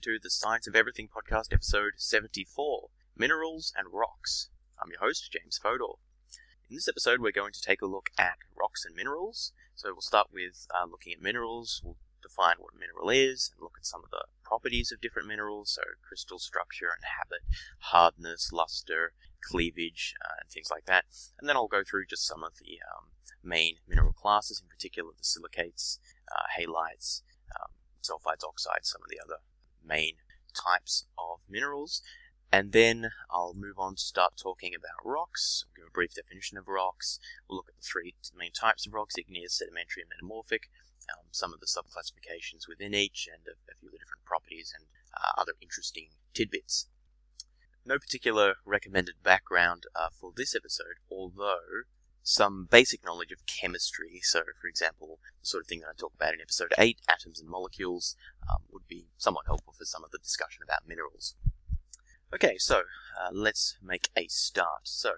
Listening to the Science of Everything podcast, episode 74 Minerals and Rocks. I'm your host, James Fodor. In this episode, we're going to take a look at rocks and minerals. So, we'll start with uh, looking at minerals, we'll define what a mineral is, and look at some of the properties of different minerals, so crystal structure and habit, hardness, luster, cleavage, uh, and things like that. And then I'll go through just some of the um, main mineral classes, in particular the silicates, uh, halides, um, sulfides, oxides, some of the other main types of minerals. And then I'll move on to start talking about rocks. I'll give a brief definition of rocks. We'll look at the three main types of rocks igneous, sedimentary, and metamorphic. Um, some of the subclassifications within each, and a, a few of the different properties and uh, other interesting tidbits. No particular recommended background uh, for this episode, although some basic knowledge of chemistry. So, for example, the sort of thing that I talk about in episode 8, atoms and molecules, um, would be somewhat helpful for some of the discussion about minerals. Okay, so uh, let's make a start. So,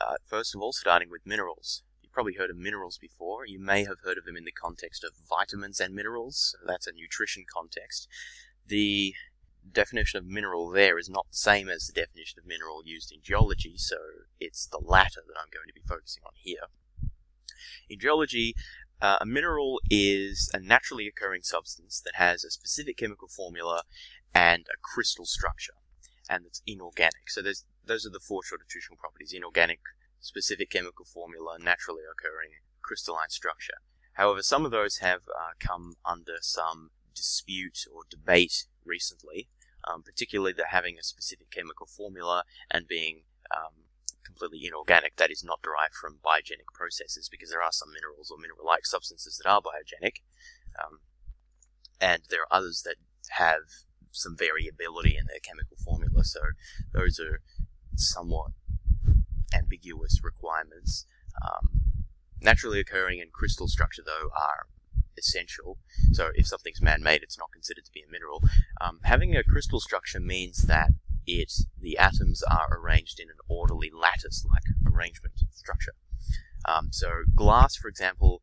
uh, first of all, starting with minerals. You've probably heard of minerals before. You may have heard of them in the context of vitamins and minerals. So that's a nutrition context. The definition of mineral there is not the same as the definition of mineral used in geology, so it's the latter that I'm going to be focusing on here. In geology, uh, a mineral is a naturally occurring substance that has a specific chemical formula and a crystal structure, and it's inorganic. So those are the four short nutritional properties: inorganic, specific chemical formula, naturally occurring crystalline structure. However, some of those have uh, come under some dispute or debate recently, um, particularly that having a specific chemical formula and being um, completely inorganic, that is not derived from biogenic processes, because there are some minerals or mineral-like substances that are biogenic, um, and there are others that have some variability in their chemical formula, so those are somewhat ambiguous requirements. Um, naturally occurring and crystal structure, though, are essential. So if something's man-made, it's not considered to be a mineral. Um, having a crystal structure means that it the atoms are arranged in an orderly lattice-like arrangement structure. Um, so glass, for example,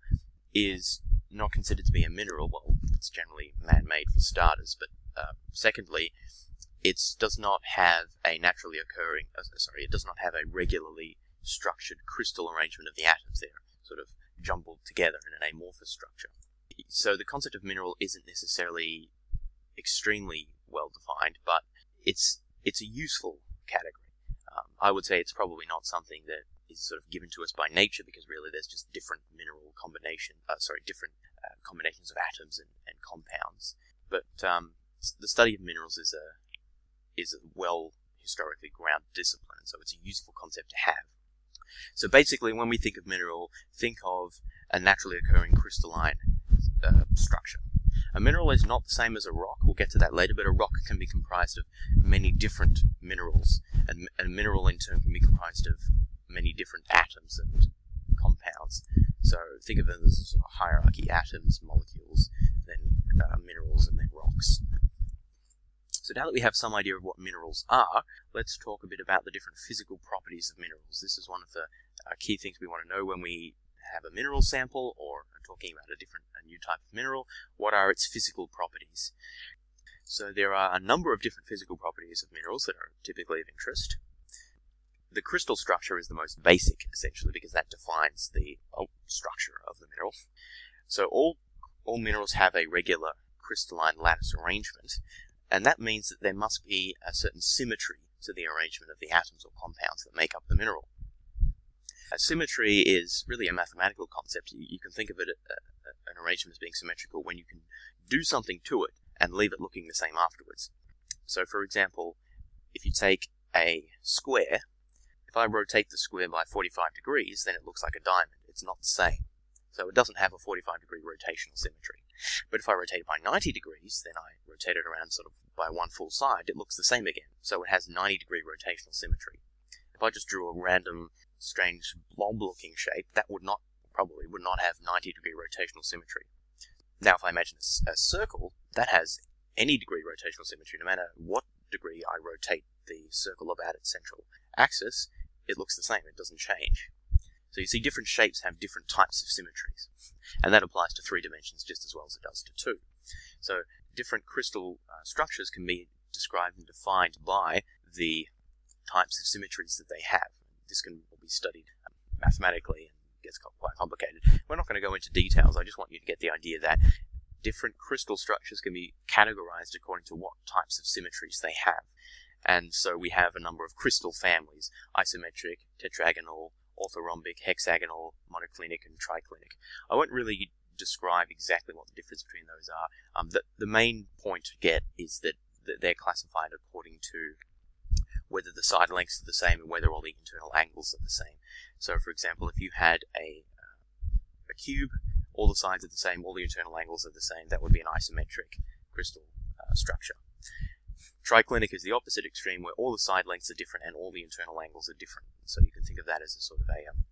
is not considered to be a mineral. Well, it's generally man-made for starters, but uh, secondly, it does not have a naturally occurring. Uh, sorry, it does not have a regularly structured crystal arrangement of the atoms. They're sort of jumbled together in an amorphous structure so the concept of mineral isn't necessarily extremely well defined, but it's it's a useful category. Um, I would say it's probably not something that is sort of given to us by nature because really there's just different mineral combination, uh, sorry, different uh, combinations of atoms and, and compounds. But um, the study of minerals is a is a well historically grounded discipline, so it's a useful concept to have. So basically, when we think of mineral, think of a naturally occurring crystalline uh, structure. A mineral is not the same as a rock. We'll get to that later, but a rock can be comprised of many different minerals, and a mineral in turn can be comprised of many different atoms and compounds. So think of them as a sort of hierarchy: atoms, molecules, then uh, minerals, and then rocks. So now that we have some idea of what minerals are, let's talk a bit about the different physical properties of minerals. This is one of the uh, key things we want to know when we have a mineral sample or are talking about a different, a new type of mineral, what are its physical properties? So there are a number of different physical properties of minerals that are typically of interest. The crystal structure is the most basic, essentially, because that defines the oh, structure of the mineral. So all all minerals have a regular crystalline lattice arrangement, and that means that there must be a certain symmetry to the arrangement of the atoms or compounds that make up the mineral. Uh, symmetry is really a mathematical concept. You, you can think of it uh, uh, an arrangement as being symmetrical when you can do something to it and leave it looking the same afterwards. So, for example, if you take a square, if I rotate the square by 45 degrees, then it looks like a diamond. It's not the same. So it doesn't have a 45 degree rotational symmetry. But if I rotate it by 90 degrees, then I rotate it around sort of by one full side, it looks the same again. So it has 90 degree rotational symmetry. If I just drew a random strange blob-looking shape, that would not probably would not have 90 degree rotational symmetry. Now, if I imagine a, a circle, that has any degree rotational symmetry, no matter what degree I rotate the circle about its central axis, it looks the same, it doesn't change. So you see different shapes have different types of symmetries. And that applies to three dimensions just as well as it does to two. So different crystal uh, structures can be described and defined by the types of symmetries that they have. This can be studied mathematically and gets quite complicated. We're not going to go into details. I just want you to get the idea that different crystal structures can be categorized according to what types of symmetries they have. And so we have a number of crystal families isometric, tetragonal, orthorhombic, hexagonal, monoclinic, and triclinic. I won't really describe exactly what the difference between those are. Um, the, the main point to get is that, that they're classified according to whether the side lengths are the same and whether all the internal angles are the same. So, for example, if you had a, uh, a cube, all the sides are the same, all the internal angles are the same, that would be an isometric crystal uh, structure. Triclinic is the opposite extreme, where all the side lengths are different and all the internal angles are different. So you can think of that as a sort of a um,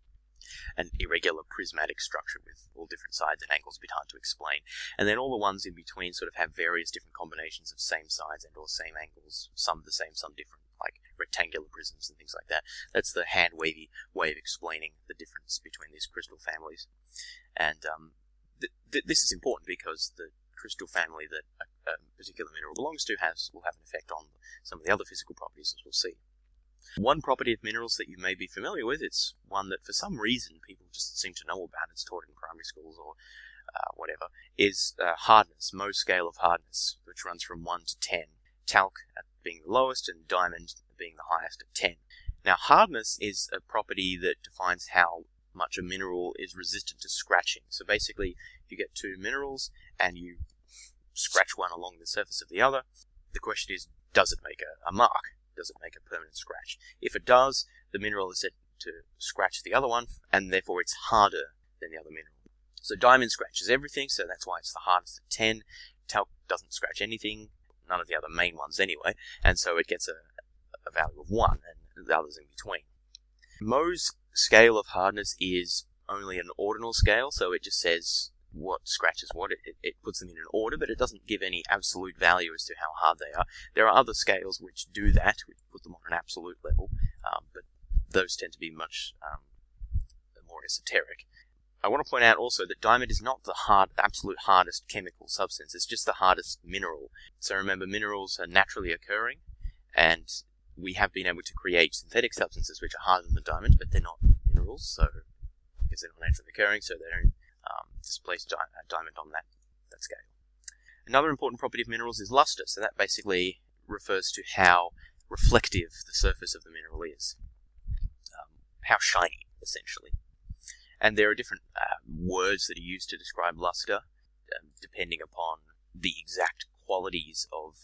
an irregular prismatic structure with all different sides and angles, a bit hard to explain. And then all the ones in between sort of have various different combinations of same sides and or same angles, some the same, some different, like rectangular prisms and things like that. That's the hand wavy way of explaining the difference between these crystal families. And um, th- th- this is important because the crystal family that a, a particular mineral belongs to has will have an effect on some of the other physical properties, as we'll see. One property of minerals that you may be familiar with, it's one that for some reason people just seem to know about, it's taught in primary schools or uh, whatever, is uh, hardness, Mohs scale of hardness, which runs from 1 to 10. Talc being the lowest and diamond being the highest at 10. Now, hardness is a property that defines how much a mineral is resistant to scratching. So basically, if you get two minerals and you scratch one along the surface of the other, the question is, does it make a, a mark? does it make a permanent scratch. If it does, the mineral is said to scratch the other one, and therefore it's harder than the other mineral. So diamond scratches everything, so that's why it's the hardest at 10. Talc doesn't scratch anything, none of the other main ones anyway, and so it gets a, a value of 1, and the others in between. Mohs scale of hardness is only an ordinal scale, so it just says what scratches what. It, it, puts them in an order, but it doesn't give any absolute value as to how hard they are. There are other scales which do that, which put them on an absolute level, um, but those tend to be much um, more esoteric. I want to point out also that diamond is not the hard, absolute hardest chemical substance. It's just the hardest mineral. So remember, minerals are naturally occurring, and we have been able to create synthetic substances which are harder than diamond, but they're not minerals. So because they're not naturally occurring, so they don't um, displace di- uh, diamond on that, that scale. Another important property of minerals is luster, so that basically refers to how reflective the surface of the mineral is, um, how shiny, essentially. And there are different uh, words that are used to describe luster, um, depending upon the exact qualities of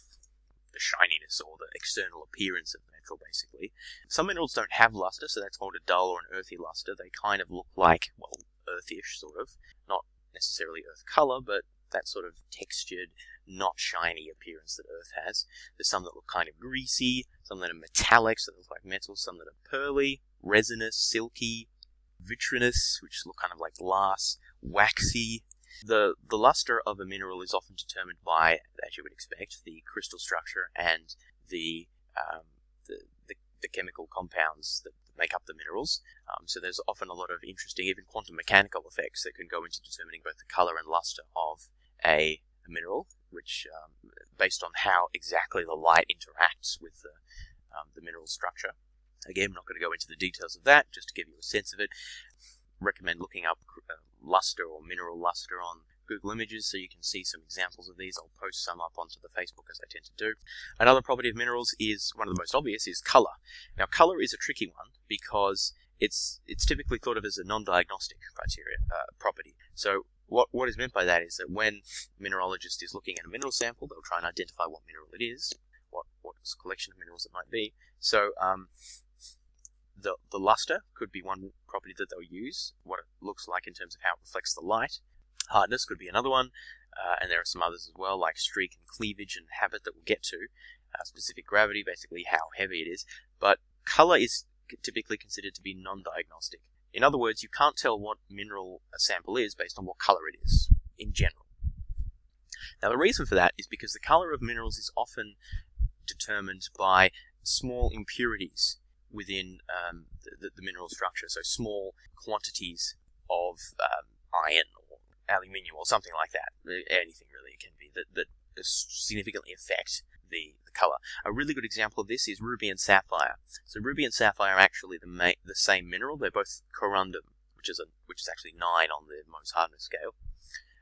the shininess or the external appearance of the metal, basically. Some minerals don't have luster, so that's called a dull or an earthy luster. They kind of look like, well, earthish, sort of. Not necessarily earth color, but that sort of textured, not shiny appearance that Earth has. There's some that look kind of greasy, some that are metallic, so they look like metal, some that are pearly, resinous, silky, vitrinous, which look kind of like glass, waxy. The, the luster of a mineral is often determined by, as you would expect, the crystal structure and the, um, the, the, the chemical compounds that make up the minerals. Um, so there's often a lot of interesting, even quantum mechanical effects that can go into determining both the color and luster of a, a mineral, which um, based on how exactly the light interacts with the, um, the mineral structure. Again, I'm not going to go into the details of that, just to give you a sense of it. Recommend looking up uh, luster or mineral luster on Google Images so you can see some examples of these. I'll post some up onto the Facebook as I tend to do. Another property of minerals is one of the most obvious is color. Now, color is a tricky one because it's it's typically thought of as a non-diagnostic criteria uh, property. So what what is meant by that is that when a mineralogist is looking at a mineral sample, they'll try and identify what mineral it is, what what collection of minerals it might be. So um, the the luster could be one property that they'll use, what it looks like in terms of how it reflects the light. Hardness could be another one, uh, and there are some others as well, like streak and cleavage and habit that we'll get to. Uh, specific gravity, basically how heavy it is. But color is typically considered to be non-diagnostic. In other words, you can't tell what mineral a sample is based on what color it is, in general. Now, the reason for that is because the color of minerals is often determined by small impurities within um, the, the, mineral structure, so small quantities of um, iron or aluminium or something like that. Anything really it can be. that, that significantly affect the, the color. A really good example of this is ruby and sapphire. So ruby and sapphire are actually the ma- the same mineral. They're both corundum, which is a which is actually nine on the Mohs hardness scale.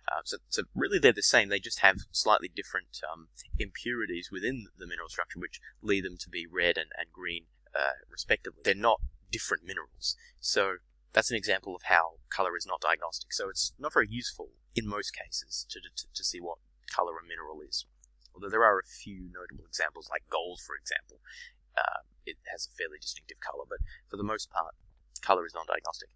Uh, so, so really they're the same. They just have slightly different um, impurities within the mineral structure, which lead them to be red and, and green uh, respectively. They're not different minerals. So that's an example of how color is not diagnostic. So it's not very useful in most cases to, to, to see what color a mineral is. Although there are a few notable examples, like gold, for example. Uh, it has a fairly distinctive color, but for the most part, color is non-diagnostic.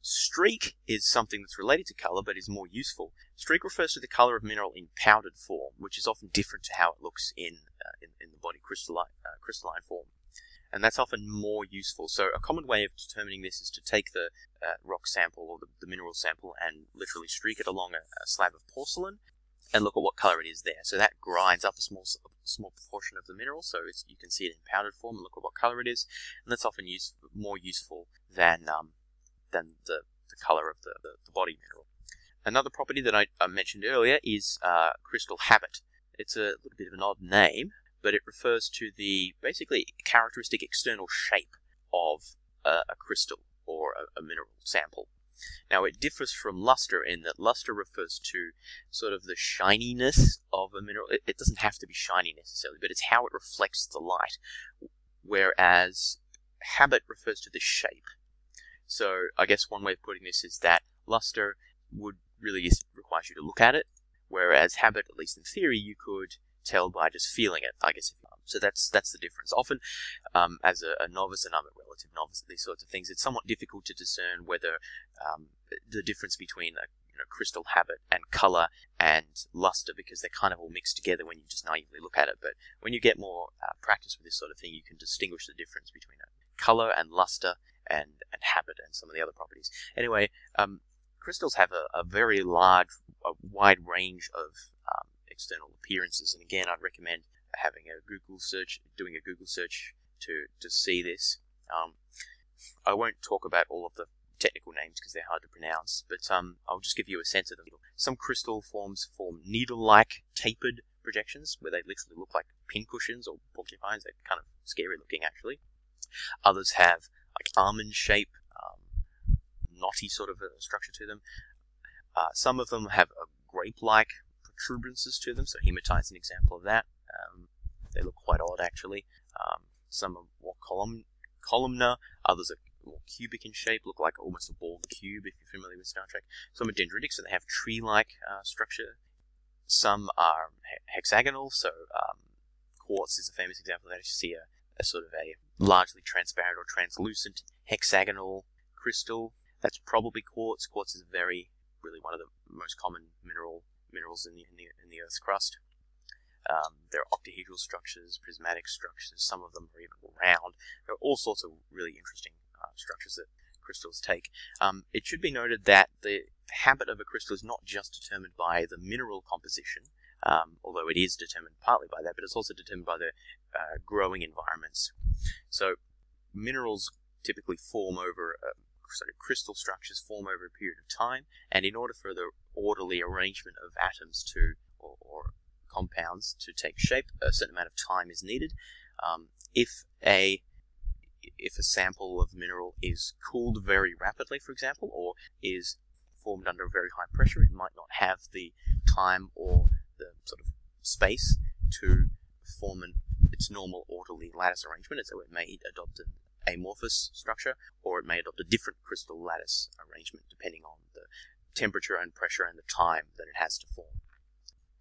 Streak is something that's related to color but is more useful. Streak refers to the color of mineral in powdered form, which is often different to how it looks in uh, in, in, the body crystalline, uh, crystalline form. And that's often more useful. So a common way of determining this is to take the uh, rock sample or the, the, mineral sample and literally streak it along a, a slab of porcelain and look at what color it is there. So that grinds up a small small proportion of the mineral, so you can see it in powdered form and look at what color it is, and that's often use, more useful than um, than the, the color of the, the, the, body mineral. Another property that I, I mentioned earlier is uh, crystal habit. It's a little bit of an odd name, but it refers to the basically characteristic external shape of a, a crystal or a, a mineral sample. Now, it differs from luster in that luster refers to sort of the shininess of a mineral. It, it, doesn't have to be shiny necessarily, but it's how it reflects the light. Whereas habit refers to the shape. So, I guess one way of putting this is that luster would really require you to look at it, whereas habit, at least in theory, you could tell by just feeling it. I guess. so that's that's the difference. Often, um, as a, a, novice, and I'm a relative novice at these sorts of things, it's somewhat difficult to discern whether um, the difference between a you know, crystal habit and color and luster because they're kind of all mixed together when you just naively look at it. But when you get more uh, practice with this sort of thing, you can distinguish the difference between color and luster and, and habit and some of the other properties. Anyway, um, crystals have a, a, very large, a wide range of external appearances. And again, I'd recommend having a Google search, doing a Google search to, to see this. Um, I won't talk about all of the technical names because they're hard to pronounce, but um, I'll just give you a sense of them. Some crystal forms form needle-like tapered projections where they literally look like pincushions or porcupines. They're kind of scary looking, actually. Others have like almond shape, um, knotty sort of a structure to them. Uh, some of them have a grape-like protuberances to them. So hematite is an example of that. Um, they look quite odd actually. Um, some are more column, columnar, others are more cubic in shape, look like almost a Borg cube if you're familiar with Star Trek. Some are dendritic, so they have tree-like uh, structure. Some are hexagonal, so um, quartz is a famous example of that. You see a, a sort of a largely transparent or translucent hexagonal crystal. That's probably quartz. Quartz is very, really one of the most common mineral minerals in the, in the, in the Earth's crust. Um, there are octahedral structures, prismatic structures, some of them are even round. There are all sorts of really interesting uh, structures that crystals take. Um, it should be noted that the habit of a crystal is not just determined by the mineral composition, um, although it is determined partly by that, but it's also determined by the uh, growing environments. So minerals typically form over uh, sort of crystal structures form over a period of time, and in order for the orderly arrangement of atoms to or, or compounds to take shape, a certain amount of time is needed. Um, if a if a sample of mineral is cooled very rapidly, for example, or is formed under a very high pressure, it might not have the time or the sort of space to form an, its normal orderly lattice arrangement, and so it may adopt an amorphous structure, or it may adopt a different crystal lattice arrangement depending on the temperature and pressure and the time that it has to form.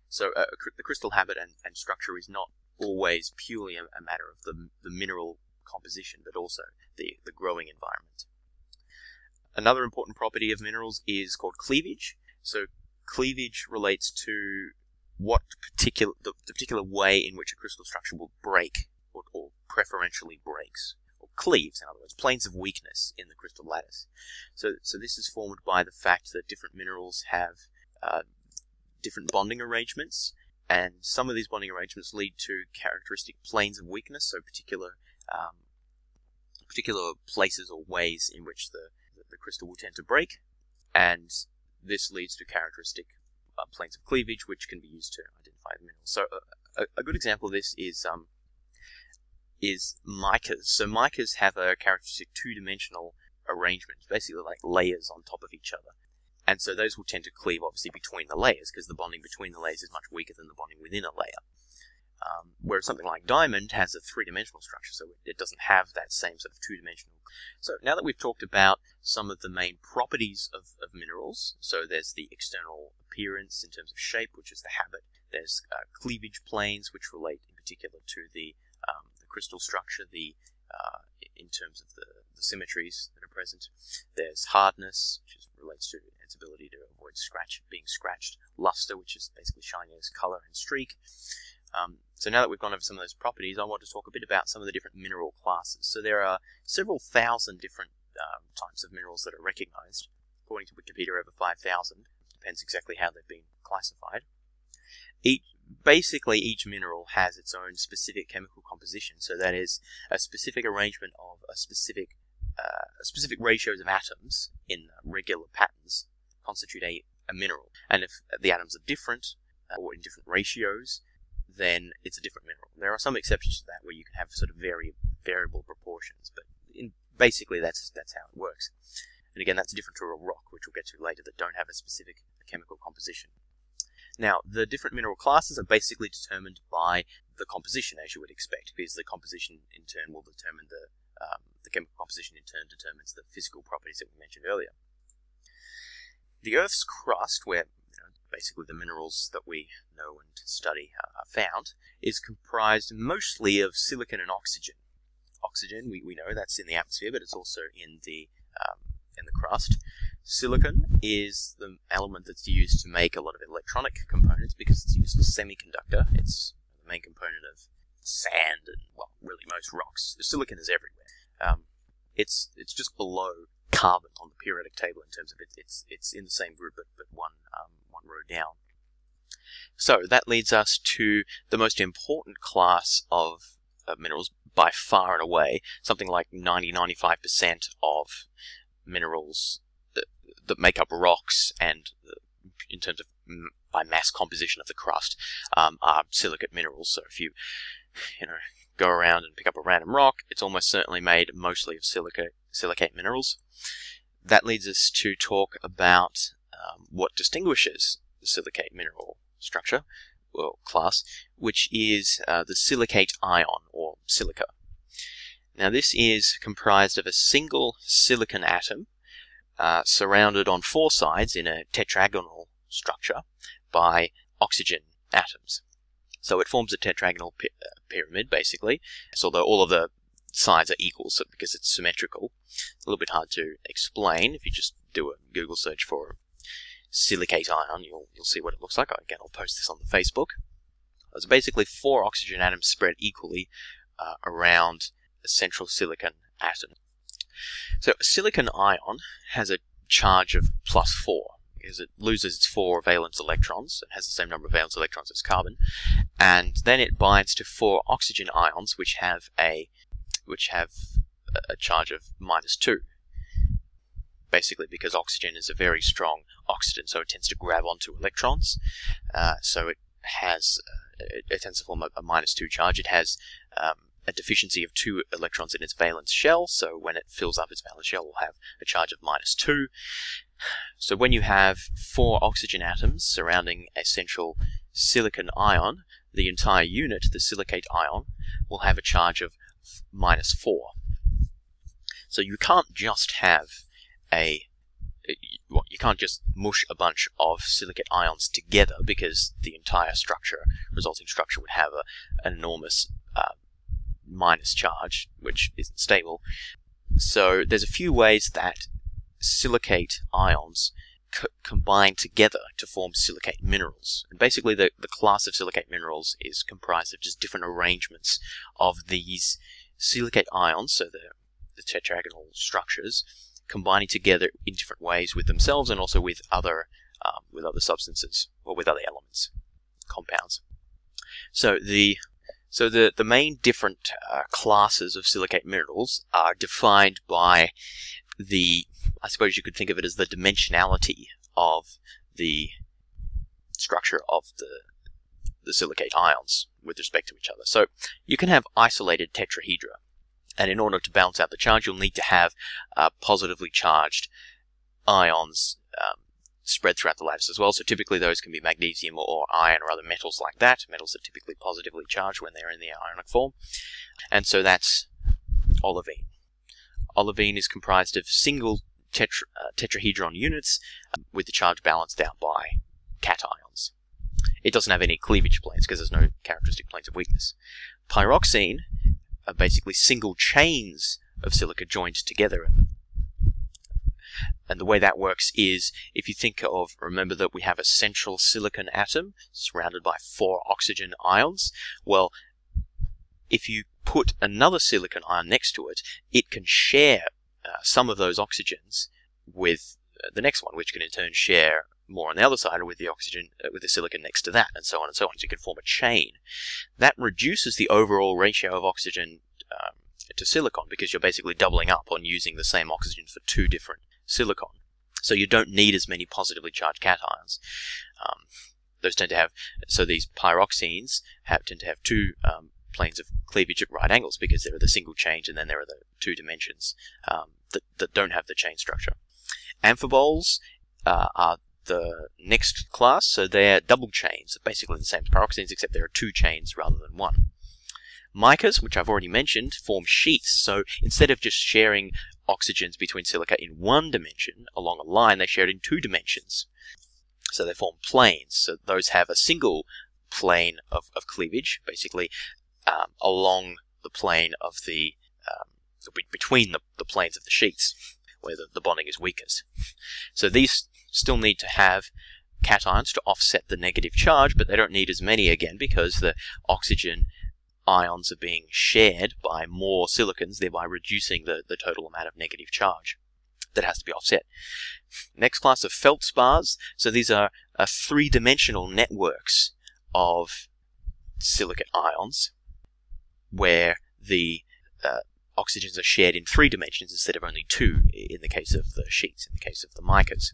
So uh, the crystal habit and, and, structure is not always purely a, a, matter of the, the mineral composition, but also the, the growing environment. Another important property of minerals is called cleavage. So cleavage relates to what particular the, the particular way in which a crystal structure will break or, or preferentially breaks cleaves, in other words, planes of weakness in the crystal lattice. So, so this is formed by the fact that different minerals have uh, different bonding arrangements, and some of these bonding arrangements lead to characteristic planes of weakness, so particular um, particular places or ways in which the, the, crystal will tend to break, and this leads to characteristic uh, planes of cleavage, which can be used to identify the minerals. So uh, a, a, good example of this is um, is micas. So micas have a characteristic two-dimensional arrangement, basically like layers on top of each other. And so those will tend to cleave obviously between the layers because the bonding between the layers is much weaker than the bonding within a layer. Um, whereas something like diamond has a three-dimensional structure, so it doesn't have that same sort of two-dimensional. So now that we've talked about some of the main properties of, of minerals, so there's the external appearance in terms of shape, which is the habit. There's uh, cleavage planes, which relate in particular to the, um, crystal structure, the uh, in terms of the, the symmetries that are present. There's hardness, which relates to its ability to avoid scratch being scratched. Luster, which is basically shininess, color, and streak. Um, so now that we've gone over some of those properties, I want to talk a bit about some of the different mineral classes. So there are several thousand different um, types of minerals that are recognized. According to Wikipedia, over 5,000. Depends exactly how they've been classified. Each, basically, each mineral has its own specific chemical composition. So that is a specific arrangement of a specific uh, specific ratios of atoms in regular patterns constitute a, a mineral. And if the atoms are different, uh, or in different ratios, then it's a different mineral. There are some exceptions to that where you can have sort of very variable proportions, but in, basically that's that's how it works. And again, that's different to a rock, which we'll get to later, that don't have a specific chemical composition. Now, the different mineral classes are basically determined by the composition, as you would expect, because the composition in turn will determine the um, the chemical composition in turn determines the physical properties that we mentioned earlier. The Earth's crust, where basically the minerals that we know and study are found, is comprised mostly of silicon and oxygen. Oxygen, we, we know that's in the atmosphere, but it's also in the um, in the crust. Silicon is the element that's used to make a lot of electronic components because it's used for semiconductor. It's the main component of sand and well, really most rocks. Silicon is everywhere. Um, it's it's just below carbon on the periodic table in terms of it, it's it's in the same group but, but one um, one row down. So that leads us to the most important class of, of minerals by far and away, something like 90-95% of minerals that, make up rocks and in terms of by mass composition of the crust um, are silicate minerals. So if you you know go around and pick up a random rock, it's almost certainly made mostly of silicate silicate minerals. That leads us to talk about um, what distinguishes the silicate mineral structure or class, which is uh, the silicate ion or silica. Now, this is comprised of a single silicon atom uh, surrounded on four sides in a tetragonal structure by oxygen atoms. So it forms a tetragonal uh, pyramid, basically. So although all of the sides are equal so because it's symmetrical. A little bit hard to explain. If you just do a Google search for silicate ion, you'll, you'll see what it looks like. Again, I'll post this on the Facebook. It's basically four oxygen atoms spread equally uh, around a central silicon atom. So a silicon ion has a charge of plus four because it loses its four valence electrons. It has the same number of valence electrons as carbon. And then it binds to four oxygen ions, which have a which have a charge of minus 2. Basically, because oxygen is a very strong oxidant, so it tends to grab onto electrons. Uh, so it has, uh, it, it, tends to form a, a, minus 2 charge. It has um, a deficiency of 2 electrons in its valence shell, so when it fills up its valence shell, will have a charge of minus 2. So when you have four oxygen atoms surrounding a central silicon ion, the entire unit, the silicate ion, will have a charge of minus 4. So you can't just have a you can't just mush a bunch of silicate ions together because the entire structure, resulting structure, would have a, an enormous uh, minus charge, which isn't stable. So there's a few ways that silicate ions c- combine together to form silicate minerals. And basically, the, the class of silicate minerals is comprised of just different arrangements of these silicate ions, so the, the tetragonal structures, combining together in different ways with themselves and also with other um, with other substances or with other elements, compounds. So the so the, the main different uh, classes of silicate minerals are defined by the I suppose you could think of it as the dimensionality of the structure of the the silicate ions with respect to each other. So you can have isolated tetrahedra, and in order to balance out the charge, you'll need to have uh, positively charged ions um, spread throughout the lattice as well. So typically those can be magnesium or iron or other metals like that. Metals are typically positively charged when they're in the ionic form. And so that's olivine. Olivine is comprised of single tetra, uh, tetrahedron units um, with the charge balanced out by cations. It doesn't have any cleavage planes because there's no characteristic planes of weakness. Pyroxene are basically single chains of silica joined together. And the way that works is if you think of, remember that we have a central silicon atom surrounded by four oxygen ions. Well, if you put another silicon ion next to it, it can share uh, some of those oxygens with uh, the next one, which can in turn share more on the other side with the oxygen, uh, with the silicon next to that, and so on and so on. So you can form a chain. That reduces the overall ratio of oxygen um, to silicon because you're basically doubling up on using the same oxygen for two different silicon. So you don't need as many positively charged cations. Um, those tend to have, so these pyroxenes have, tend to have two um, planes of cleavage at right angles because there are the single chains and then there are the two dimensions um, that, that don't have the chain structure. Amphiboles uh, are the next class, so they're double chains, basically the same as pyroxenes, except there are two chains rather than one. Micas, which I've already mentioned, form sheets, so instead of just sharing oxygens between silica in one dimension along a line, they share it in two dimensions. So they form planes. So those have a single plane of, of cleavage, basically um, along the plane of the um, between the, the planes of the sheets, where the, the bonding is weakest. So these still need to have cations to offset the negative charge, but they don't need as many again because the oxygen ions are being shared by more silicons, thereby reducing the, the total amount of negative charge that has to be offset. Next class of feldspars. So these are, are three-dimensional networks of silicate ions where the uh, oxygens are shared in three dimensions instead of only two in the case of the sheets, in the case of the micas.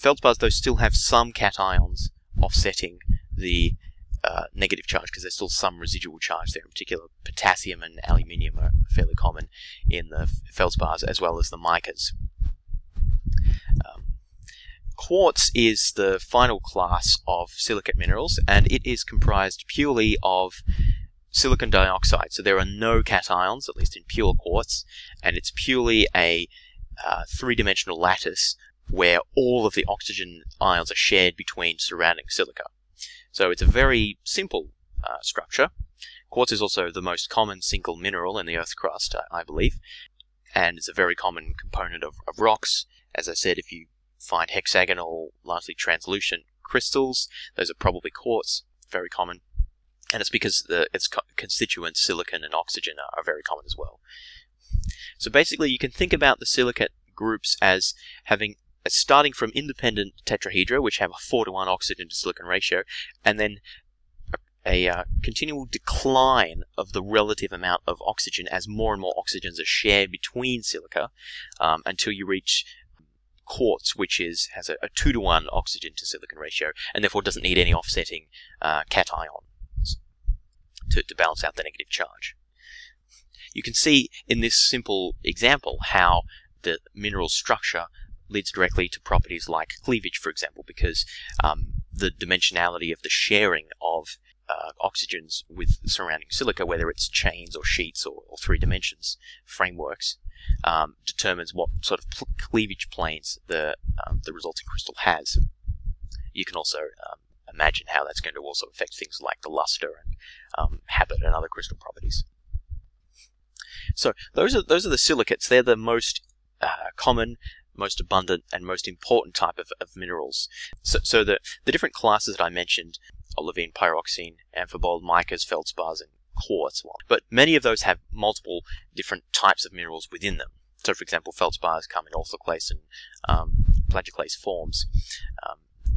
Feldspars, though, still have some cations offsetting the uh, negative charge because there's still some residual charge there. In particular, potassium and aluminium are fairly common in the feldspars as well as the micas. Um, quartz is the final class of silicate minerals and it is comprised purely of silicon dioxide. So there are no cations, at least in pure quartz, and it's purely a uh, three-dimensional lattice where all of the oxygen ions are shared between surrounding silica. So it's a very simple uh, structure. Quartz is also the most common single mineral in the Earth's crust, I, I believe, and it's a very common component of, of rocks. As I said, if you find hexagonal, largely translucent crystals, those are probably quartz, very common. And it's because the, its co- constituents, silicon and oxygen, are, are very common as well. So basically, you can think about the silicate groups as having starting from independent tetrahedra, which have a 4 to 1 oxygen to silicon ratio, and then a, a uh, continual decline of the relative amount of oxygen as more and more oxygens are shared between silica um, until you reach quartz, which is has a, a, 2 to 1 oxygen to silicon ratio, and therefore doesn't need any offsetting uh, cations to, to balance out the negative charge. You can see in this simple example how the mineral structure leads directly to properties like cleavage, for example, because um, the dimensionality of the sharing of uh, oxygens with surrounding silica, whether it's chains or sheets or, or three dimensions frameworks, um, determines what sort of pl- cleavage planes the um, the resulting crystal has. You can also um, imagine how that's going to also affect things like the luster and um, habit and other crystal properties. So those are those are the silicates. They're the most uh, common most abundant and most important type of, of minerals. So, so the, the different classes that I mentioned, olivine, pyroxene, amphibole, micas, feldspars, and quartz, but many of those have multiple different types of minerals within them. So, for example, feldspars come in orthoclase and um, plagioclase forms, um,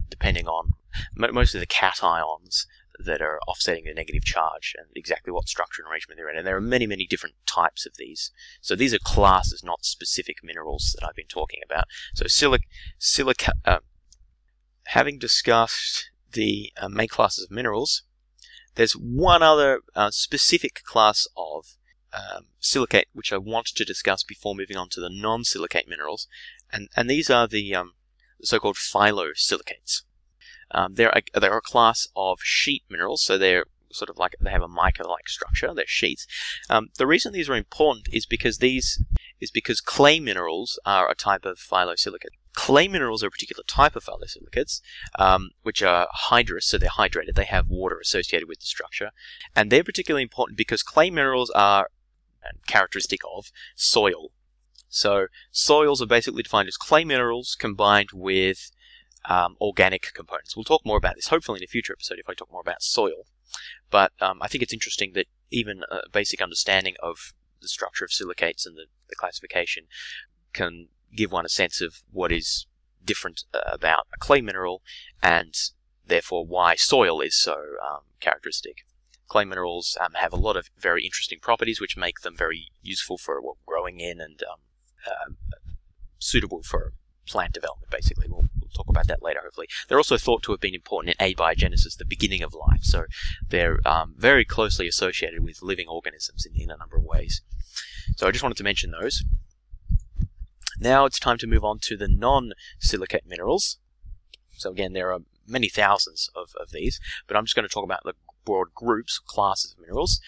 depending on mostly the cations that are offsetting the negative charge and exactly what structure and arrangement they're in. And there are many, many different types of these. So these are classes, not specific minerals that I've been talking about. So silic, silica, uh, having discussed the uh, main classes of minerals, there's one other uh, specific class of um, silicate which I want to discuss before moving on to the non-silicate minerals, and and these are the um, so-called phyllosilicates. Um, they're a, they're a class of sheet minerals, so they're sort of like they have a mica-like structure. They're sheets. Um, the reason these are important is because these is because clay minerals are a type of phyllosilicate. Clay minerals are a particular type of phyllosilicates, um, which are hydrous, so they're hydrated. They have water associated with the structure, and they're particularly important because clay minerals are characteristic of soil. So soils are basically defined as clay minerals combined with um, organic components. We'll talk more about this hopefully in a future episode if I talk more about soil. But um, I think it's interesting that even a basic understanding of the structure of silicates and the, the classification can give one a sense of what is different uh, about a clay mineral and therefore why soil is so um, characteristic. Clay minerals um, have a lot of very interesting properties which make them very useful for well, growing in and um, uh, suitable for plant development, basically. We'll, talk about that later, hopefully. They're also thought to have been important in abiogenesis, the beginning of life, so they're um, very closely associated with living organisms in, in a number of ways. So I just wanted to mention those. Now it's time to move on to the non-silicate minerals. So again, there are many thousands of, of these, but I'm just going to talk about the broad groups, classes of minerals.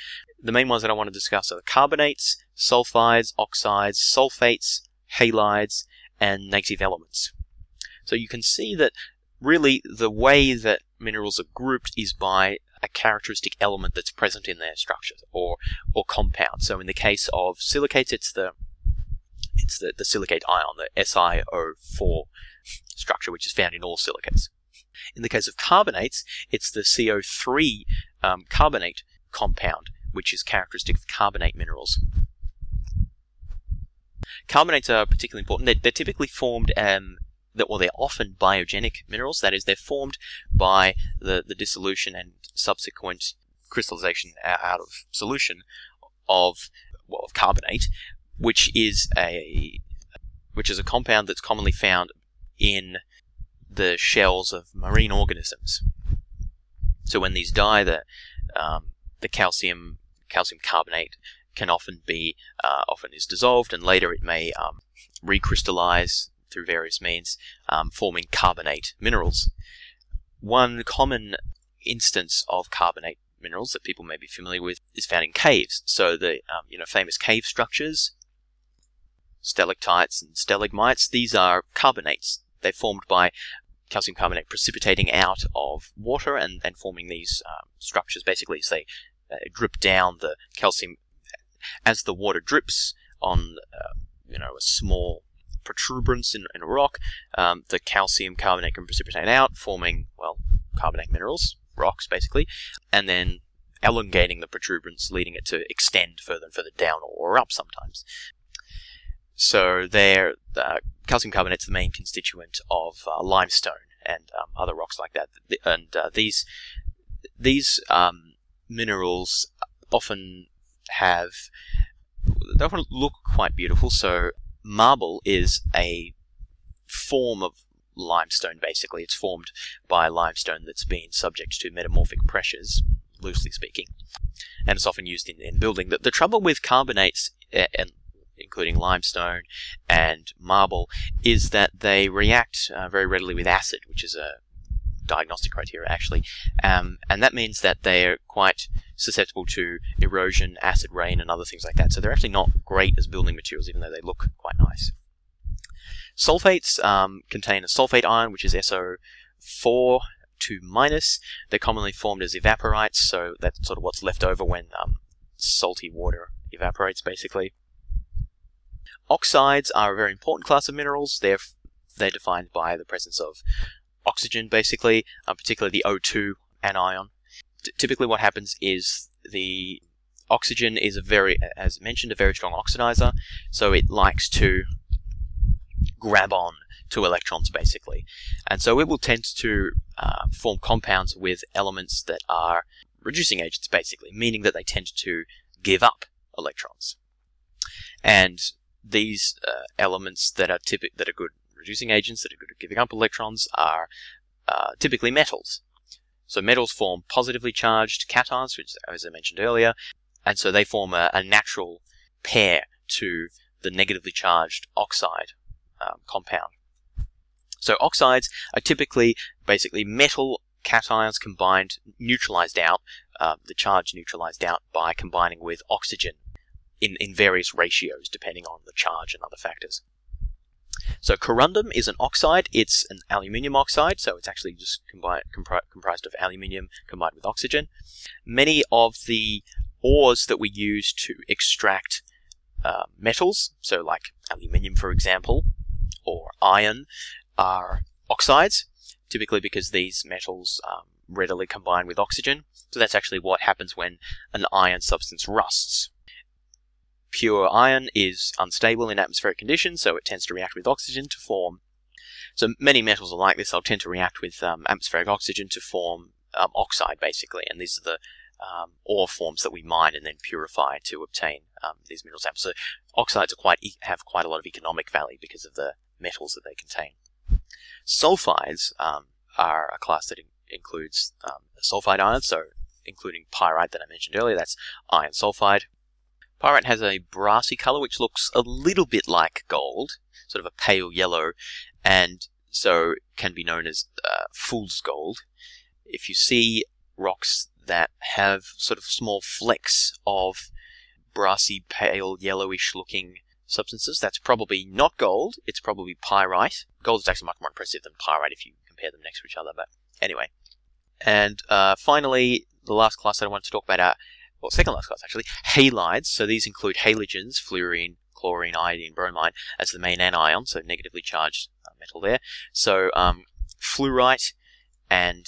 The main ones that I want to discuss are the carbonates, sulfides, oxides, sulfates, halides, and native elements. So you can see that really the way that minerals are grouped is by a characteristic element that's present in their structure or or compound. So in the case of silicates, it's the it's the, the silicate ion, the SiO4 structure, which is found in all silicates. In the case of carbonates, it's the CO3 um, carbonate compound, which is characteristic of carbonate minerals. Carbonates are particularly important. They're, they're typically formed, um, or they're often biogenic minerals. That is, they're formed by the, the dissolution and subsequent crystallization out of solution of well, of carbonate, which is a which is a compound that's commonly found in the shells of marine organisms. So when these die, the um, the calcium calcium carbonate can often be uh, often is dissolved, and later it may um, recrystallize through various means, um, forming carbonate minerals. One common instance of carbonate minerals that people may be familiar with is found in caves. So the um, you know famous cave structures stalactites and stalagmites. These are carbonates. They're formed by calcium carbonate precipitating out of water and, and forming these um, structures basically as they uh, drip down the calcium. As the water drips on, uh, you know, a small protuberance in, in a rock, um, the calcium carbonate can precipitate out, forming, well, carbonate minerals, rocks basically, and then elongating the protuberance, leading it to extend further and further down or up sometimes. So there, uh, calcium carbonate's the main constituent of uh, limestone and um, other rocks like that. And uh, these these um, minerals often have they often look quite beautiful. So marble is a form of limestone. Basically, it's formed by limestone that's been subject to metamorphic pressures, loosely speaking, and it's often used in, in building. The, the trouble with carbonates and including limestone and marble, is that they react uh, very readily with acid, which is a diagnostic criteria actually, um, and that means that they are quite susceptible to erosion, acid rain, and other things like that. So they're actually not great as building materials, even though they look quite nice. Sulfates um, contain a sulfate ion, which is SO4 2 minus. They're commonly formed as evaporites, so that's sort of what's left over when um, salty water evaporates, basically. Oxides are a very important class of minerals. They're they're defined by the presence of oxygen, basically, uh, particularly the O2 anion. T- typically, what happens is the oxygen is a very, as mentioned, a very strong oxidizer, so it likes to grab on to electrons, basically, and so it will tend to uh, form compounds with elements that are reducing agents, basically, meaning that they tend to give up electrons. And these uh, elements that are typic- that are good reducing agents that are good at giving up electrons are uh, typically metals. So metals form positively charged cations, which, as I mentioned earlier, and so they form a, a natural pair to the negatively charged oxide um, compound. So oxides are typically basically metal cations combined, neutralized out, uh, the charge neutralized out by combining with oxygen in, in various ratios depending on the charge and other factors. So corundum is an oxide. It's an aluminium oxide, so it's actually just compri- comprised of aluminium combined with oxygen. Many of the ores that we use to extract uh, metals, so like aluminium, for example, or iron, are oxides, typically because these metals um, readily combine with oxygen. So that's actually what happens when an iron substance rusts. Pure iron is unstable in atmospheric conditions, so it tends to react with oxygen to form. So many metals are like this. They'll tend to react with um, atmospheric oxygen to form um, oxide, basically. And these are the um, ore forms that we mine and then purify to obtain um, these mineral samples. So oxides quite e- have quite a lot of economic value because of the metals that they contain. Sulfides um, are a class that in- includes um, sulfide ions, so including pyrite that I mentioned earlier. That's iron sulfide. Pyrite has a brassy color which looks a little bit like gold, sort of a pale yellow, and so can be known as uh, fool's gold. If you see rocks that have sort of small flecks of brassy, pale, yellowish looking substances, that's probably not gold, it's probably pyrite. Gold is actually much more impressive than pyrite if you compare them next to each other, but anyway. And uh, finally, the last class that I wanted to talk about are well, second last class actually, halides. So these include halogens, fluorine, chlorine, iodine, bromine as the main anion, so negatively charged uh, metal there. So um, fluorite and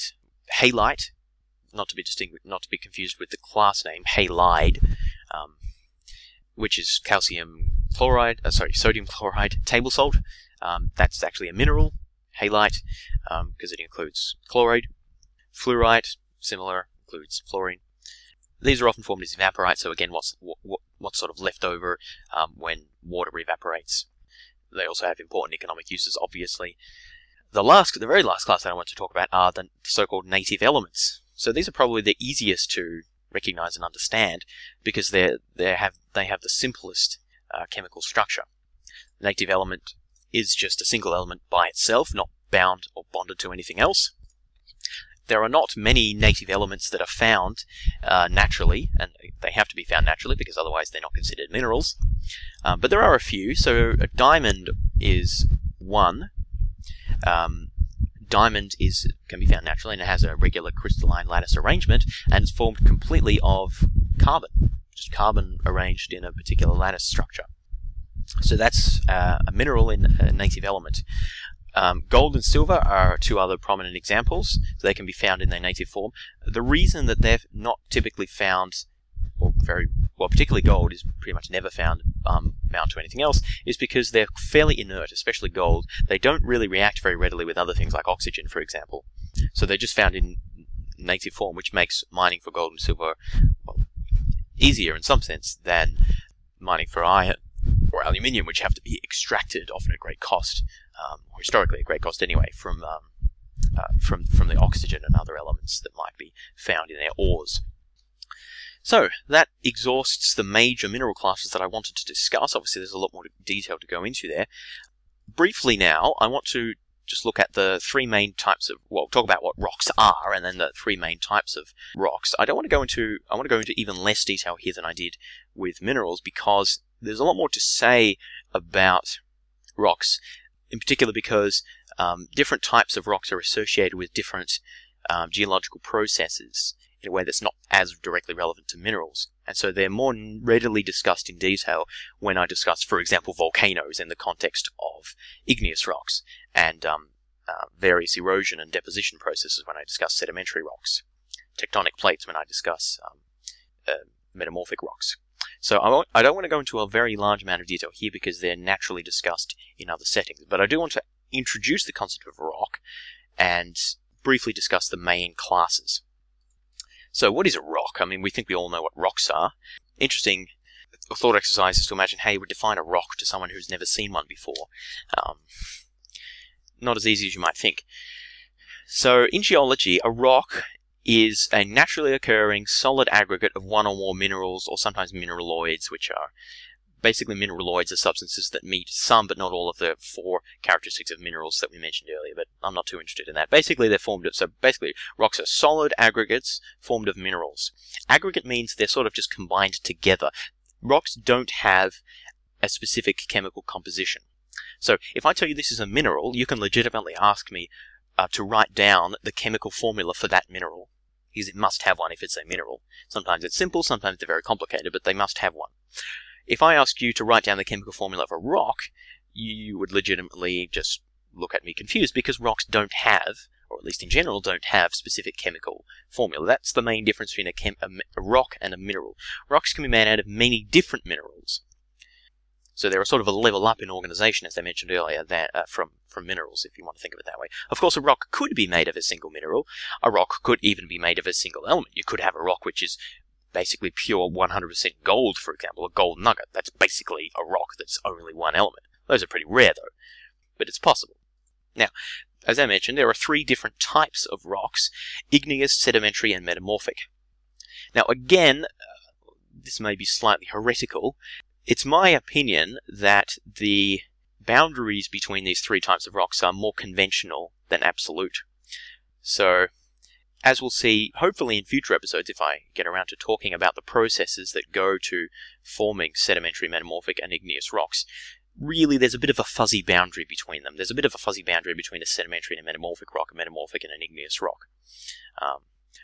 halite, not to be distinguished, not to be confused with the class name halide, um, which is calcium chloride, uh, sorry, sodium chloride table salt. Um, that's actually a mineral, halite, because um, it includes chloride. Fluorite, similar, includes fluorine. These are often formed as evaporites, so again, what's what, what's sort of left over um, when water evaporates. They also have important economic uses, obviously. The last, the very last class that I want to talk about are the so-called native elements. So these are probably the easiest to recognize and understand because they they have they have the simplest uh, chemical structure. The native element is just a single element by itself, not bound or bonded to anything else there are not many native elements that are found uh, naturally, and they have to be found naturally because otherwise they're not considered minerals. Um, but there are a few. So a diamond is one. Um, diamond is can be found naturally and it has a regular crystalline lattice arrangement and it's formed completely of carbon, just carbon arranged in a particular lattice structure. So that's uh, a mineral in a native element. Um, gold and silver are two other prominent examples, so they can be found in their native form. The reason that they're not typically found, or very well, particularly gold is pretty much never found um, to anything else, is because they're fairly inert, especially gold. They don't really react very readily with other things like oxygen, for example. So they're just found in native form, which makes mining for gold and silver well, easier in some sense than mining for iron or aluminium, which have to be extracted often at great cost um, or historically at great cost anyway, from um, uh, from from the oxygen and other elements that might be found in their ores. So that exhausts the major mineral classes that I wanted to discuss. Obviously, there's a lot more detail to go into there. Briefly now, I want to just look at the three main types of well talk about what rocks are and then the three main types of rocks i don't want to go into i want to go into even less detail here than i did with minerals because there's a lot more to say about rocks in particular because um, different types of rocks are associated with different um, geological processes in a way that's not as directly relevant to minerals. And so they're more readily discussed in detail when I discuss, for example, volcanoes in the context of igneous rocks and um, uh, various erosion and deposition processes when I discuss sedimentary rocks, tectonic plates when I discuss um, uh, metamorphic rocks. So I, I don't want to go into a very large amount of detail here because they're naturally discussed in other settings, but I do want to introduce the concept of rock and briefly discuss the main classes. So what is a rock? I mean, we think we all know what rocks are. Interesting thought exercise is to imagine how you would define a rock to someone who's never seen one before. Um, not as easy as you might think. So in geology, a rock is a naturally occurring solid aggregate of one or more minerals, or sometimes mineraloids, which are basically mineraloids are substances that meet some but not all of the four characteristics of minerals that we mentioned earlier, but I'm not too interested in that. Basically, they're formed of, so basically, rocks are solid aggregates formed of minerals. Aggregate means they're sort of just combined together. Rocks don't have a specific chemical composition. So if I tell you this is a mineral, you can legitimately ask me uh, to write down the chemical formula for that mineral. Because it must have one if it's a mineral. Sometimes it's simple, sometimes they're very complicated, but they must have one. If I ask you to write down the chemical formula of a rock, you would legitimately just look at me confused because rocks don't have, or at least in general, don't have specific chemical formula. That's the main difference between a, chem- a, rock and a mineral. Rocks can be made out of many different minerals. So they're a sort of a level up in organization, as I mentioned earlier, that, uh, from from minerals, if you want to think of it that way. Of course, a rock could be made of a single mineral. A rock could even be made of a single element. You could have a rock which is basically pure 100% gold, for example, a gold nugget. That's basically a rock that's only one element. Those are pretty rare, though, but it's possible. Now, as I mentioned, there are three different types of rocks igneous, sedimentary, and metamorphic. Now, again, uh, this may be slightly heretical. It's my opinion that the boundaries between these three types of rocks are more conventional than absolute. So, as we'll see, hopefully in future episodes, if I get around to talking about the processes that go to forming sedimentary, metamorphic, and igneous rocks, really there's a bit of a fuzzy boundary between them. There's a bit of a fuzzy boundary between a sedimentary and a metamorphic rock, a metamorphic and an igneous rock. Um,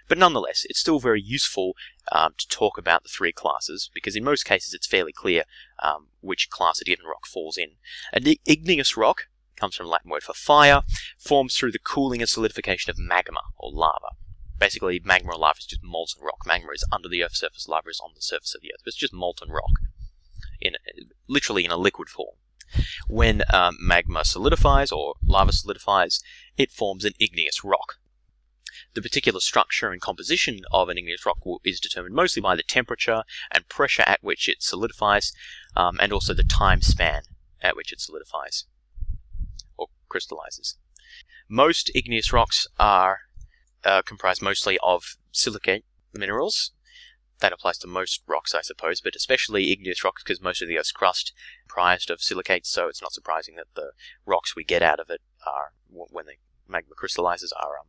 but nonetheless, it's still very useful um, to talk about the three classes because in most cases it's fairly clear um, which class a given rock falls in. An igneous rock comes from Latin word for fire, forms through the cooling and solidification of magma or lava basically magma or lava is just molten rock. Magma is under the Earth's surface, lava is on the surface of the Earth. It's just molten rock, in literally in a liquid form. When um, magma solidifies or lava solidifies, it forms an igneous rock. The particular structure and composition of an igneous rock is determined mostly by the temperature and pressure at which it solidifies, um, and also the time span at which it solidifies or crystallizes. Most igneous rocks are uh, comprised mostly of silicate minerals. That applies to most rocks, I suppose, but especially igneous rocks because most of the Earth's crust is comprised of silicates, so it's not surprising that the rocks we get out of it are, when the magma crystallizes, are um,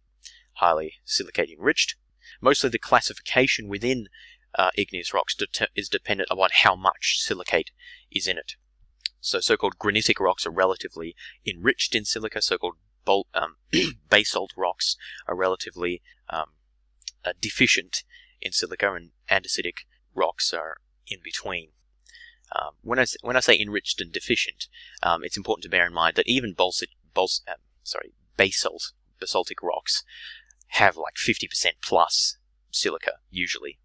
highly silicate enriched. Mostly the classification within uh, igneous rocks de- is dependent upon how much silicate is in it. So so-called granitic rocks are relatively enriched in silica, so-called bol- um, basalt rocks are relatively um, uh, deficient in silica, and andesitic rocks are in between. Um, when I when I say enriched and deficient, um, it's important to bear in mind that even balsite, bals, um, sorry, basalt basaltic rocks have like 50% plus silica usually.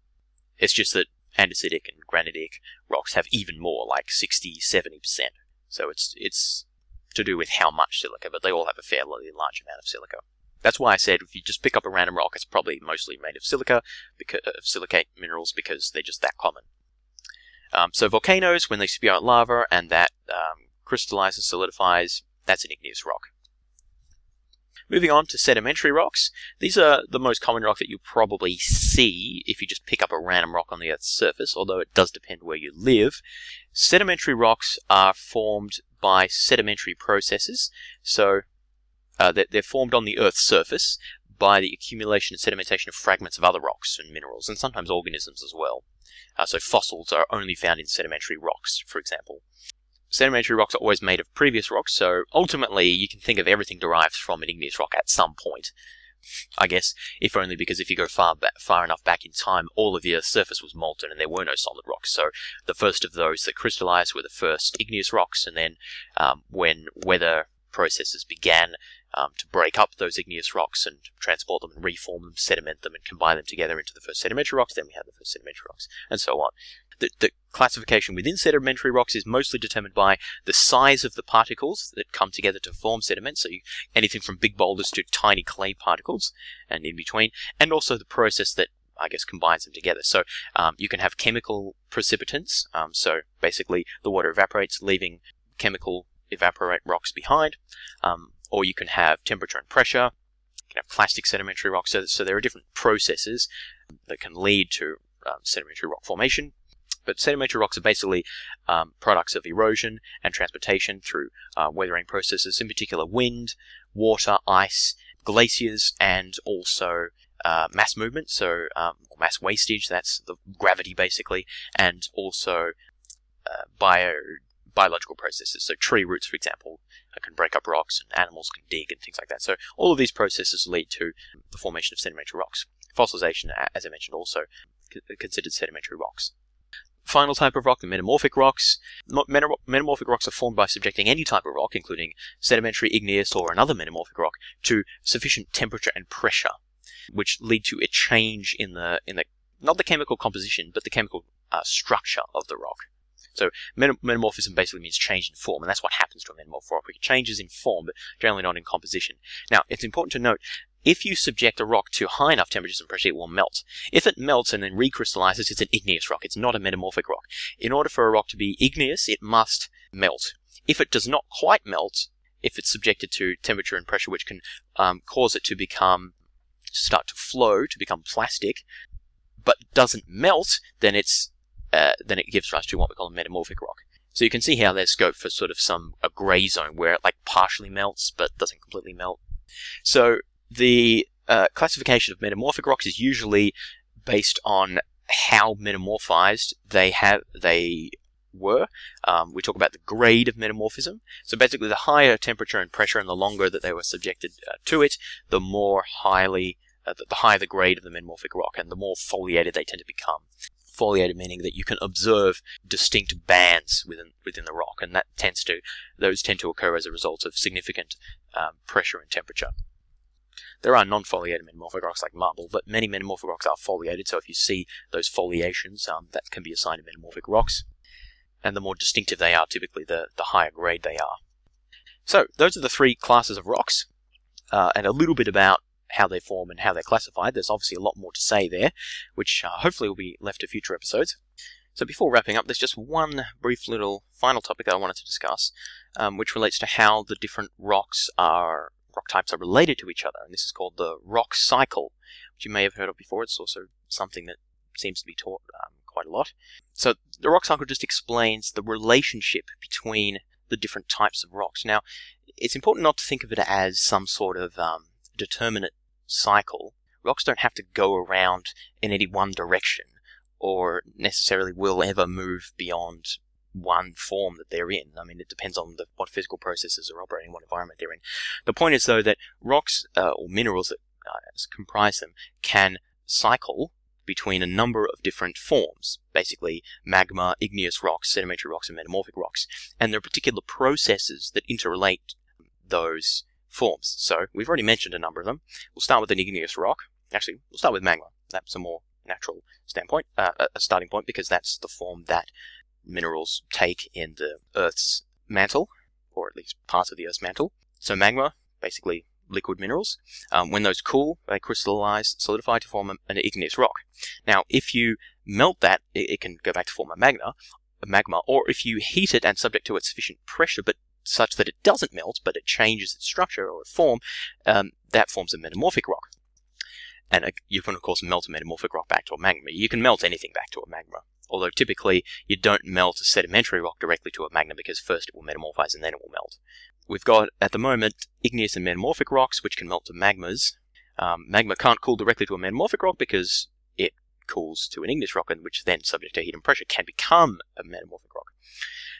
It's just that andesitic and granitic rocks have even more, like 60, 70%. So it's it's to do with how much silica, but they all have a fairly large amount of silica. That's why I said if you just pick up a random rock, it's probably mostly made of silica, because, of silicate minerals, because they're just that common. Um, so volcanoes, when they spew out lava and that um, crystallizes, solidifies, that's an igneous rock. Moving on to sedimentary rocks. These are the most common rock that you probably see if you just pick up a random rock on the Earth's surface, although it does depend where you live. Sedimentary rocks are formed by sedimentary processes. So uh, they're formed on the Earth's surface by the accumulation and sedimentation of fragments of other rocks and minerals, and sometimes organisms as well. Uh, so fossils are only found in sedimentary rocks, for example. Sedimentary rocks are always made of previous rocks, so ultimately you can think of everything derived from an igneous rock at some point. I guess, if only because if you go far back, far enough back in time, all of the Earth's surface was molten and there were no solid rocks. So the first of those that crystallized were the first igneous rocks, and then um, when weather processes began um, to break up those igneous rocks and transport them and reform them, sediment them, and combine them together into the first sedimentary rocks, then we have the first sedimentary rocks, and so on. The, the classification within sedimentary rocks is mostly determined by the size of the particles that come together to form sediment, so you, anything from big boulders to tiny clay particles and in between, and also the process that I guess combines them together. So um, you can have chemical precipitants, um, so basically the water evaporates, leaving chemical evaporite rocks behind, um, or you can have temperature and pressure, You can have clastic sedimentary rocks. So, so there are different processes that can lead to um, sedimentary rock formation. But sedimentary rocks are basically um, products of erosion and transportation through uh, weathering processes, in particular wind, water, ice, glaciers, and also uh, mass movement, so um, mass wastage, that's the gravity basically, and also uh, bio biological processes. So tree roots, for example, can break up rocks, and animals can dig and things like that. So all of these processes lead to the formation of sedimentary rocks. Fossilization, as I mentioned, also considered sedimentary rocks. Final type of rock, the metamorphic rocks. Metamorphic rocks are formed by subjecting any type of rock, including sedimentary, igneous, or another metamorphic rock, to sufficient temperature and pressure, which lead to a change in the in the not the chemical composition, but the chemical uh, structure of the rock. So metamorphism basically means change in form, and that's what happens to a metamorphic rock. It changes in form, but generally not in composition. Now, it's important to note if you subject a rock to high enough temperatures and pressure, it will melt. If it melts and then recrystallizes, it's an igneous rock. It's not a metamorphic rock. In order for a rock to be igneous, it must melt. If it does not quite melt, if it's subjected to temperature and pressure, which can um, cause it to become start to flow, to become plastic, but doesn't melt, then it's uh, then it gives rise to what we call a metamorphic rock. So you can see how there's scope for sort of some a gray zone where it like partially melts but doesn't completely melt. So the uh, classification of metamorphic rocks is usually based on how metamorphized they have they were. Um, we talk about the grade of metamorphism. So basically, the higher temperature and pressure, and the longer that they were subjected uh, to it, the more highly, uh, the higher the grade of the metamorphic rock, and the more foliated they tend to become. Foliated meaning that you can observe distinct bands within within the rock, and that tends to those tend to occur as a result of significant um, pressure and temperature. There are non-foliated metamorphic rocks like marble, but many metamorphic rocks are foliated, so if you see those foliations, um, that can be a sign of metamorphic rocks. And the more distinctive they are, typically the, the higher grade they are. So, those are the three classes of rocks, uh, and a little bit about how they form and how they're classified. There's obviously a lot more to say there, which uh, hopefully will be left to future episodes. So before wrapping up, there's just one brief little final topic that I wanted to discuss, um, which relates to how the different rocks are rock types are related to each other, and this is called the rock cycle, which you may have heard of before. It's also something that seems to be taught um, quite a lot. So the rock cycle just explains the relationship between the different types of rocks. Now, it's important not to think of it as some sort of um, determinate cycle. Rocks don't have to go around in any one direction or necessarily will ever move beyond one form that they're in. I mean, it depends on the, what physical processes are operating, what environment they're in. The point is, though, that rocks uh, or minerals that uh, comprise them can cycle between a number of different forms, basically magma, igneous rocks, sedimentary rocks, and metamorphic rocks. And there are particular processes that interrelate those forms. So we've already mentioned a number of them. We'll start with an igneous rock. Actually, we'll start with magma. That's a more natural standpoint, uh, a starting point, because that's the form that minerals take in the Earth's mantle, or at least parts of the Earth's mantle. So magma, basically liquid minerals. Um, when those cool, they crystallize, solidify to form an igneous rock. Now, if you melt that, it, can go back to form a magma, a magma, or if you heat it and subject to it sufficient pressure, but such that it doesn't melt, but it changes its structure or form, um, that forms a metamorphic rock. And uh, you can, of course, melt a metamorphic rock back to a magma. You can melt anything back to a magma although typically you don't melt a sedimentary rock directly to a magma because first it will metamorphize and then it will melt. We've got, at the moment, igneous and metamorphic rocks, which can melt to magmas. Um, magma can't cool directly to a metamorphic rock because it cools to an igneous rock, and which then, subject to heat and pressure, can become a metamorphic rock.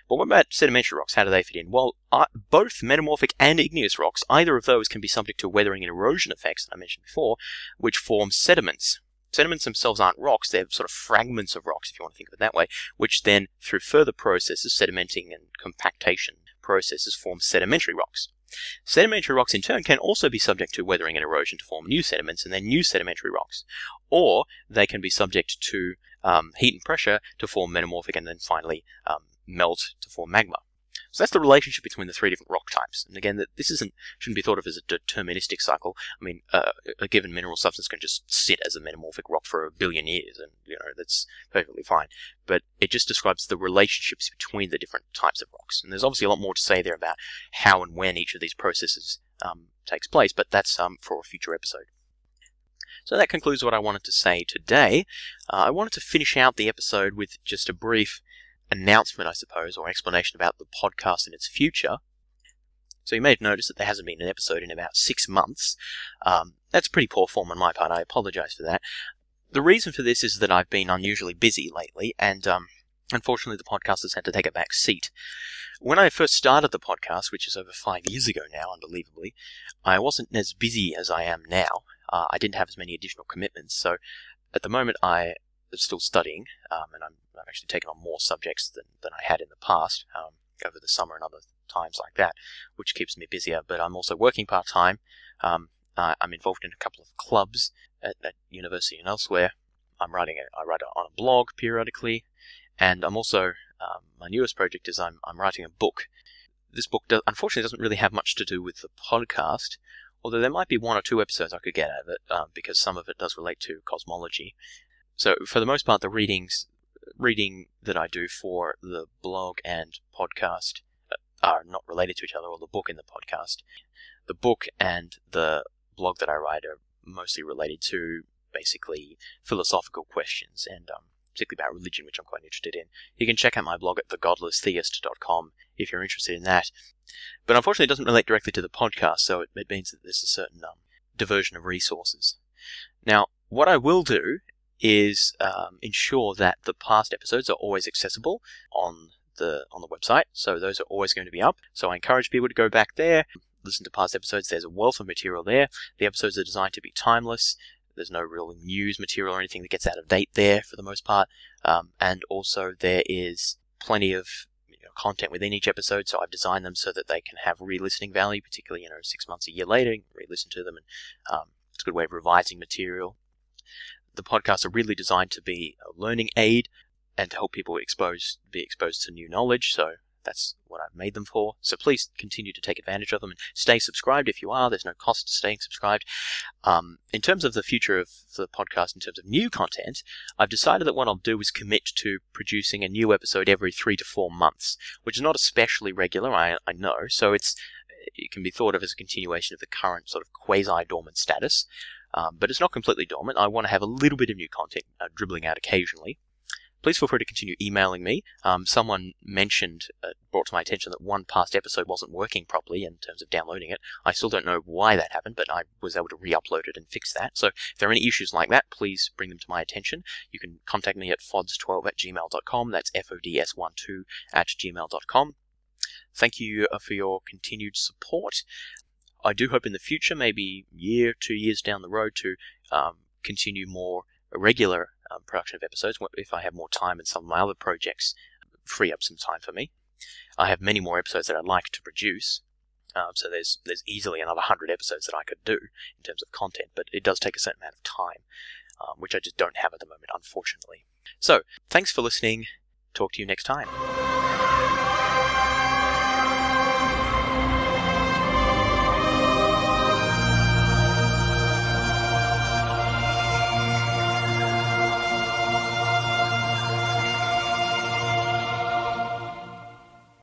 But what about sedimentary rocks? How do they fit in? Well, uh, both metamorphic and igneous rocks, either of those can be subject to weathering and erosion effects that I mentioned before, which form sediments. Sediments themselves aren't rocks, they're sort of fragments of rocks, if you want to think of it that way, which then, through further processes, sedimenting and compactation processes, form sedimentary rocks. Sedimentary rocks, in turn, can also be subject to weathering and erosion to form new sediments and then new sedimentary rocks. Or they can be subject to um, heat and pressure to form metamorphic and then finally um, melt to form magma. So that's the relationship between the three different rock types. And again, that this isn't shouldn't be thought of as a deterministic cycle. I mean, uh, a given mineral substance can just sit as a metamorphic rock for a billion years, and you know that's perfectly fine. But it just describes the relationships between the different types of rocks. And there's obviously a lot more to say there about how and when each of these processes um, takes place, but that's um, for a future episode. So that concludes what I wanted to say today. Uh, I wanted to finish out the episode with just a brief announcement, I suppose, or explanation about the podcast and its future. So you may have noticed that there hasn't been an episode in about six months. Um, that's pretty poor form on my part. I apologise for that. The reason for this is that I've been unusually busy lately, and um, unfortunately, the podcast has had to take a back seat. When I first started the podcast, which is over five years ago now, unbelievably, I wasn't as busy as I am now. Uh, I didn't have as many additional commitments, so at the moment I still studying, um, and I'm, I've actually taken on more subjects than, than I had in the past um, over the summer and other times like that, which keeps me busier. But I'm also working part time. Um, I'm involved in a couple of clubs at, at university and elsewhere. I'm writing a, I write on a blog periodically, and I'm also um, my newest project is I'm I'm writing a book. This book unfortunately doesn't really have much to do with the podcast, although there might be one or two episodes I could get out of it um, because some of it does relate to cosmology. So for the most part, the readings reading that I do for the blog and podcast uh, are not related to each other, or the book and the podcast. The book and the blog that I write are mostly related to basically philosophical questions and um, particularly about religion, which I'm quite interested in. You can check out my blog at thegodlesstheist.com if you're interested in that. But unfortunately, it doesn't relate directly to the podcast, so it, it means that there's a certain um, diversion of resources. Now, what I will do is um, ensure that the past episodes are always accessible on the on the website. So those are always going to be up. So I encourage people to go back there, listen to past episodes. There's a wealth of material there. The episodes are designed to be timeless. There's no real news material or anything that gets out of date there for the most part. Um, and also there is plenty of content within each episode, so I've designed them so that they can have re-listening value, particularly you know six months, a year later, you can re-listen to them, and um, it's a good way of revising material. The podcasts are really designed to be a learning aid and to help people expose be exposed to new knowledge. So that's what I've made them for. So please continue to take advantage of them and stay subscribed if you are. There's no cost to staying subscribed. Um, in terms of the future of the podcast, in terms of new content, I've decided that what I'll do is commit to producing a new episode every three to four months, which is not especially regular, I, I know. So it's it can be thought of as a continuation of the current sort of quasi-dormant status. Um, but it's not completely dormant. I want to have a little bit of new content uh, dribbling out occasionally please feel free to continue emailing me. Um, someone mentioned, uh, brought to my attention that one past episode wasn't working properly in terms of downloading it. I still don't know why that happened, but I was able to re-upload it and fix that. So if there are any issues like that, please bring them to my attention. You can contact me at fods12 at gmail.com. That's F-O-D-S-1-2 at gmail.com. Thank you uh, for your continued support. I do hope in the future, maybe year, two years down the road, to um, continue more regular um, production of episodes if I have more time and some of my other projects free up some time for me. I have many more episodes that I'd like to produce. Um, so there's there's easily another hundred episodes that I could do in terms of content, but it does take a certain amount of time, um, which I just don't have at the moment, unfortunately. So thanks for listening. Talk to you next time.